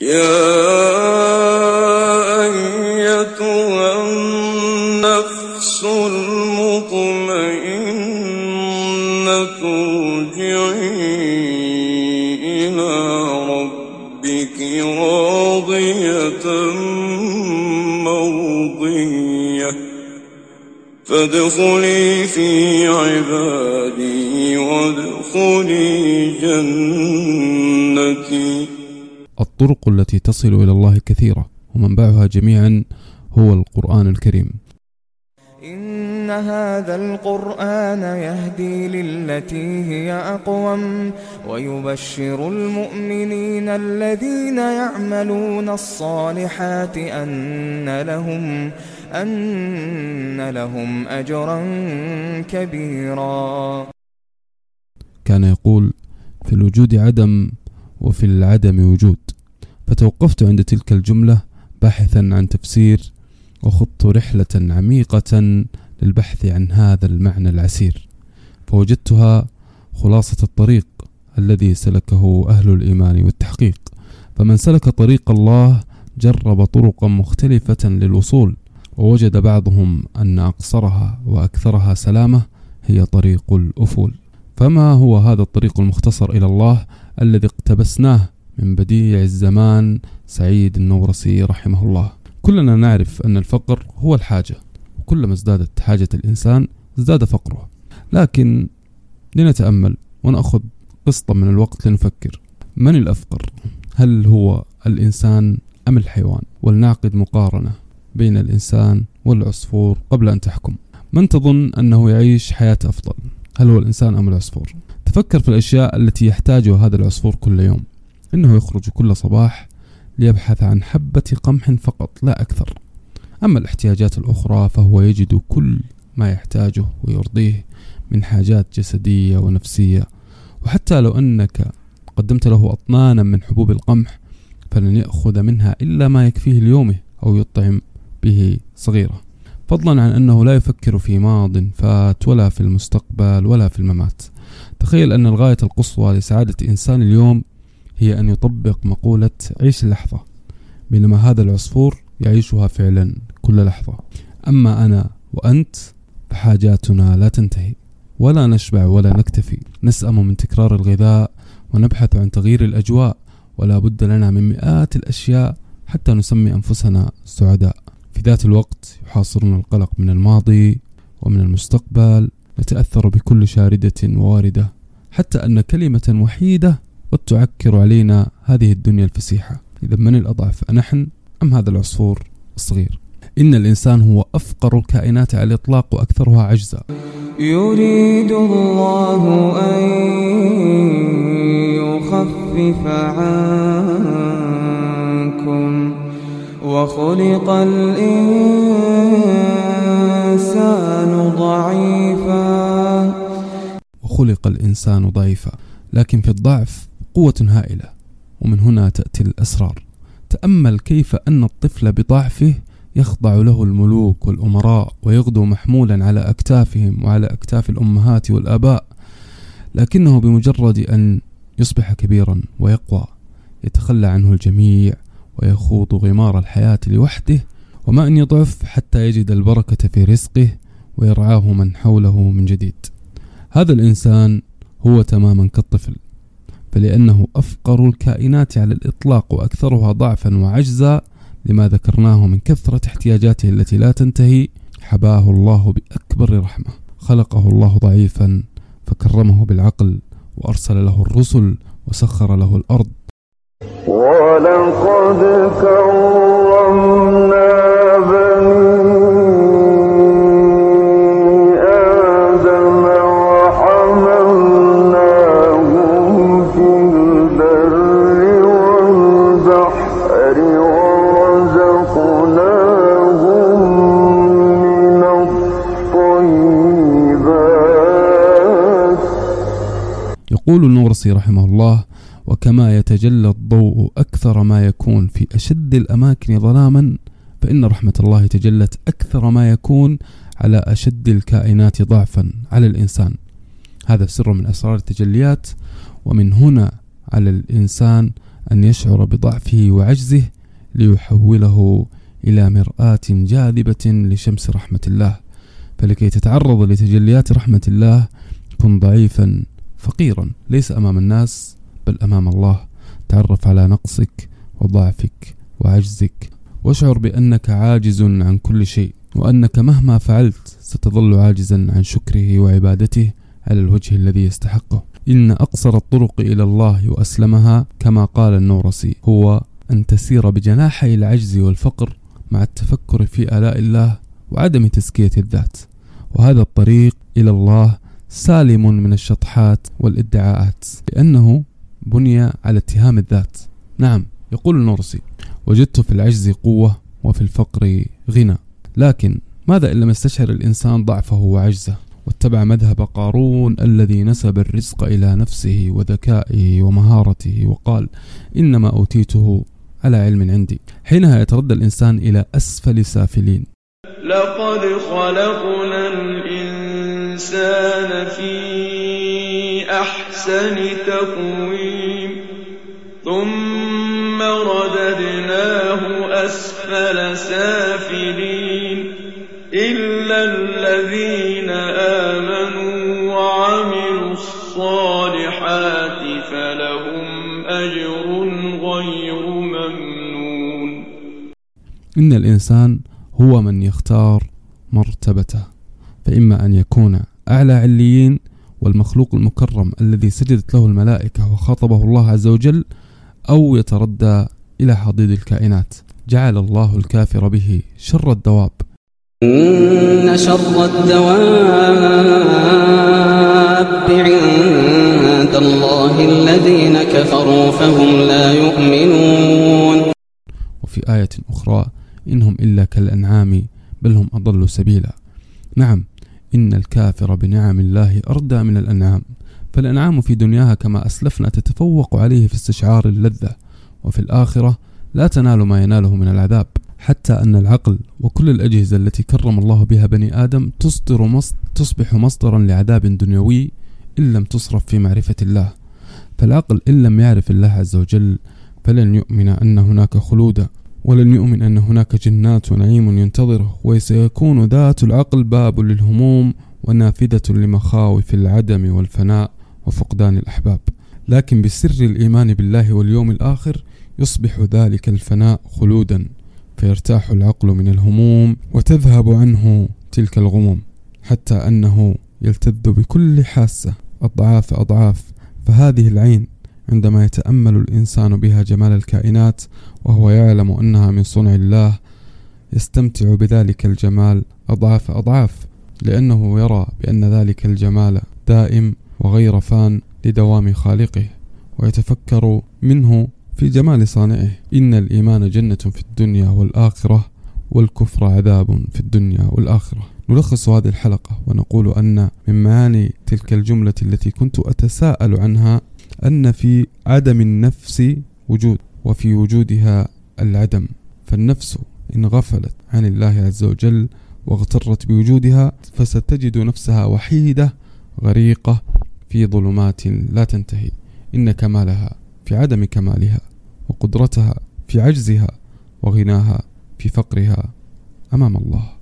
يا أيتها النفس المطمئنة ارجعي إلى ربك راضية فادخلي في عبادي وادخلي جنتي. الطرق التي تصل إلى الله كثيرة ومنبعها جميعا هو القرآن الكريم. إن هذا القرآن يهدي للتي هي أقوم ويبشر المؤمنين الذين يعملون الصالحات أن لهم أن لهم أجرا كبيرا. كان يقول في الوجود عدم وفي العدم وجود. فتوقفت عند تلك الجملة باحثا عن تفسير وخضت رحلة عميقة للبحث عن هذا المعنى العسير. فوجدتها خلاصة الطريق الذي سلكه أهل الإيمان والتحقيق. فمن سلك طريق الله جرب طرقا مختلفة للوصول ووجد بعضهم أن أقصرها وأكثرها سلامة هي طريق الأفول. فما هو هذا الطريق المختصر إلى الله الذي اقتبسناه من بديع الزمان سعيد النورسي رحمه الله كلنا نعرف أن الفقر هو الحاجة وكلما ازدادت حاجة الإنسان ازداد فقره لكن لنتأمل ونأخذ قسطا من الوقت لنفكر من الأفقر؟ هل هو الإنسان أم الحيوان؟ ولنعقد مقارنة بين الإنسان والعصفور قبل أن تحكم من تظن أنه يعيش حياة أفضل؟ هل هو الإنسان أم العصفور؟ تفكر في الأشياء التي يحتاجها هذا العصفور كل يوم إنه يخرج كل صباح ليبحث عن حبة قمح فقط لا أكثر. أما الاحتياجات الأخرى فهو يجد كل ما يحتاجه ويرضيه من حاجات جسدية ونفسية. وحتى لو أنك قدمت له أطنانا من حبوب القمح فلن يأخذ منها إلا ما يكفيه ليومه أو يطعم به صغيرة. فضلا عن أنه لا يفكر في ماض فات ولا في المستقبل ولا في الممات. تخيل أن الغاية القصوى لسعادة إنسان اليوم هي أن يطبق مقولة عيش اللحظة بينما هذا العصفور يعيشها فعلا كل لحظة. أما أنا وأنت فحاجاتنا لا تنتهي ولا نشبع ولا نكتفي. نسأم من تكرار الغذاء ونبحث عن تغيير الأجواء ولا بد لنا من مئات الأشياء حتى نسمي أنفسنا سعداء. في ذات الوقت يحاصرنا القلق من الماضي ومن المستقبل نتأثر بكل شاردة وواردة حتى أن كلمة وحيدة قد تعكر علينا هذه الدنيا الفسيحة. إذا من الأضعف أنحن أم هذا العصفور الصغير؟ إن الإنسان هو أفقر الكائنات على الإطلاق وأكثرها عجزا. يريد الله أن يخفف عنكم وخلق الإنسان ضعيفا. وخلق الإنسان ضعيفا. لكن في الضعف قوة هائلة ومن هنا تأتي الأسرار. تأمل كيف أن الطفل بضعفه يخضع له الملوك والأمراء ويغدو محمولا على أكتافهم وعلى أكتاف الأمهات والآباء لكنه بمجرد أن يصبح كبيرا ويقوى يتخلى عنه الجميع ويخوض غمار الحياة لوحده. وما أن يضعف حتى يجد البركة في رزقه ويرعاه من حوله من جديد. هذا الإنسان هو تماما كالطفل. فلأنه أفقر الكائنات على الإطلاق وأكثرها ضعفا وعجزا لما ذكرناه من كثرة احتياجاته التي لا تنتهي. حباه الله بأكبر رحمة. خلقه الله ضعيفا فكرمه بالعقل وأرسل له الرسل وسخر له الأرض. ولقد كرمنا يقول النورسي رحمه الله وكما يتجلى الضوء أكثر ما يكون في أشد الأماكن ظلاما فإن رحمة الله تجلت أكثر ما يكون على أشد الكائنات ضعفا على الإنسان. هذا سر من أسرار التجليات ومن هنا على الإنسان أن يشعر بضعفه وعجزه ليحوله إلى مرآة جاذبة لشمس رحمة الله. فلكي تتعرض لتجليات رحمة الله كن ضعيفا فقيرا ليس أمام الناس بل أمام الله. تعرف على نقصك وضعفك وعجزك واشعر بأنك عاجز عن كل شيء وأنك مهما فعلت ستظل عاجزا عن شكره وعبادته على الوجه الذي يستحقه. إن أقصر الطرق إلى الله وأسلمها كما قال النورسي هو أن تسير بجناحي العجز والفقر مع التفكر في آلاء الله وعدم تزكية الذات. وهذا الطريق إلى الله سالم من الشطحات والادعاءات لأنه بني على اتهام الذات. نعم يقول النورسي وجدت في العجز قوة وفي الفقر غنى. لكن ماذا إن لم يستشعر الإنسان ضعفه وعجزه واتبع مذهب قارون الذي نسب الرزق إلى نفسه وذكائه ومهارته وقال إنما أوتيته على علم عندي حينها يتردى الإنسان إلى أسفل سافلين. لقد خلقنا الإنسان في أحسن تقويم. ثم رددناه أسفل سافلين. إلا الذين آمنوا وعملوا الصالحات فلهم أجر غير ممنون. إن الإنسان هو من يختار مرتبته. فإما أن يكون أعلى عليين والمخلوق المكرم الذي سجدت له الملائكة وخاطبه الله عز وجل أو يتردى إلى حضيض الكائنات. جعل الله الكافر به شر الدواب. إن شر الدواب عند الله الذين كفروا فهم لا يؤمنون. وفي آية أخرى إنهم إلا كالأنعام بل هم أضل سبيلا. نعم إن الكافر بنعم الله أردى من الأنعام فالأنعام في دنياها كما أسلفنا تتفوق عليه في استشعار اللذة وفي الآخرة لا تنال ما يناله من العذاب حتى أن العقل وكل الأجهزة التي كرم الله بها بني آدم تصدر مص... تصبح مصدرا لعذاب دنيوي إن لم تصرف في معرفة الله. فالعقل إن لم يعرف الله عز وجل فلن يؤمن أن هناك خلودا. ولن يؤمن أن هناك جنات ونعيم ينتظره وسيكون ذات العقل باب للهموم ونافذة لمخاوف العدم والفناء وفقدان الأحباب. لكن بسر الإيمان بالله واليوم الآخر يصبح ذلك الفناء خلودا فيرتاح العقل من الهموم وتذهب عنه تلك الغموم حتى أنه يلتذ بكل حاسة أضعاف أضعاف. فهذه العين عندما يتأمل الإنسان بها جمال الكائنات وهو يعلم أنها من صنع الله يستمتع بذلك الجمال أضعاف أضعاف لأنه يرى بأن ذلك الجمال دائم وغير فان لدوام خالقه ويتفكر منه في جمال صانعه. إن الإيمان جنة في الدنيا والآخرة والكفر عذاب في الدنيا والآخرة. نلخص هذه الحلقة ونقول أن من معاني تلك الجملة التي كنت أتساءل عنها أن في عدم النفس وجود وفي وجودها العدم. فالنفس إن غفلت عن الله عز وجل واغترت بوجودها فستجد نفسها وحيدة غريقة في ظلمات لا تنتهي. إن كمالها في عدم كمالها وقدرتها في عجزها وغناها في فقرها أمام الله.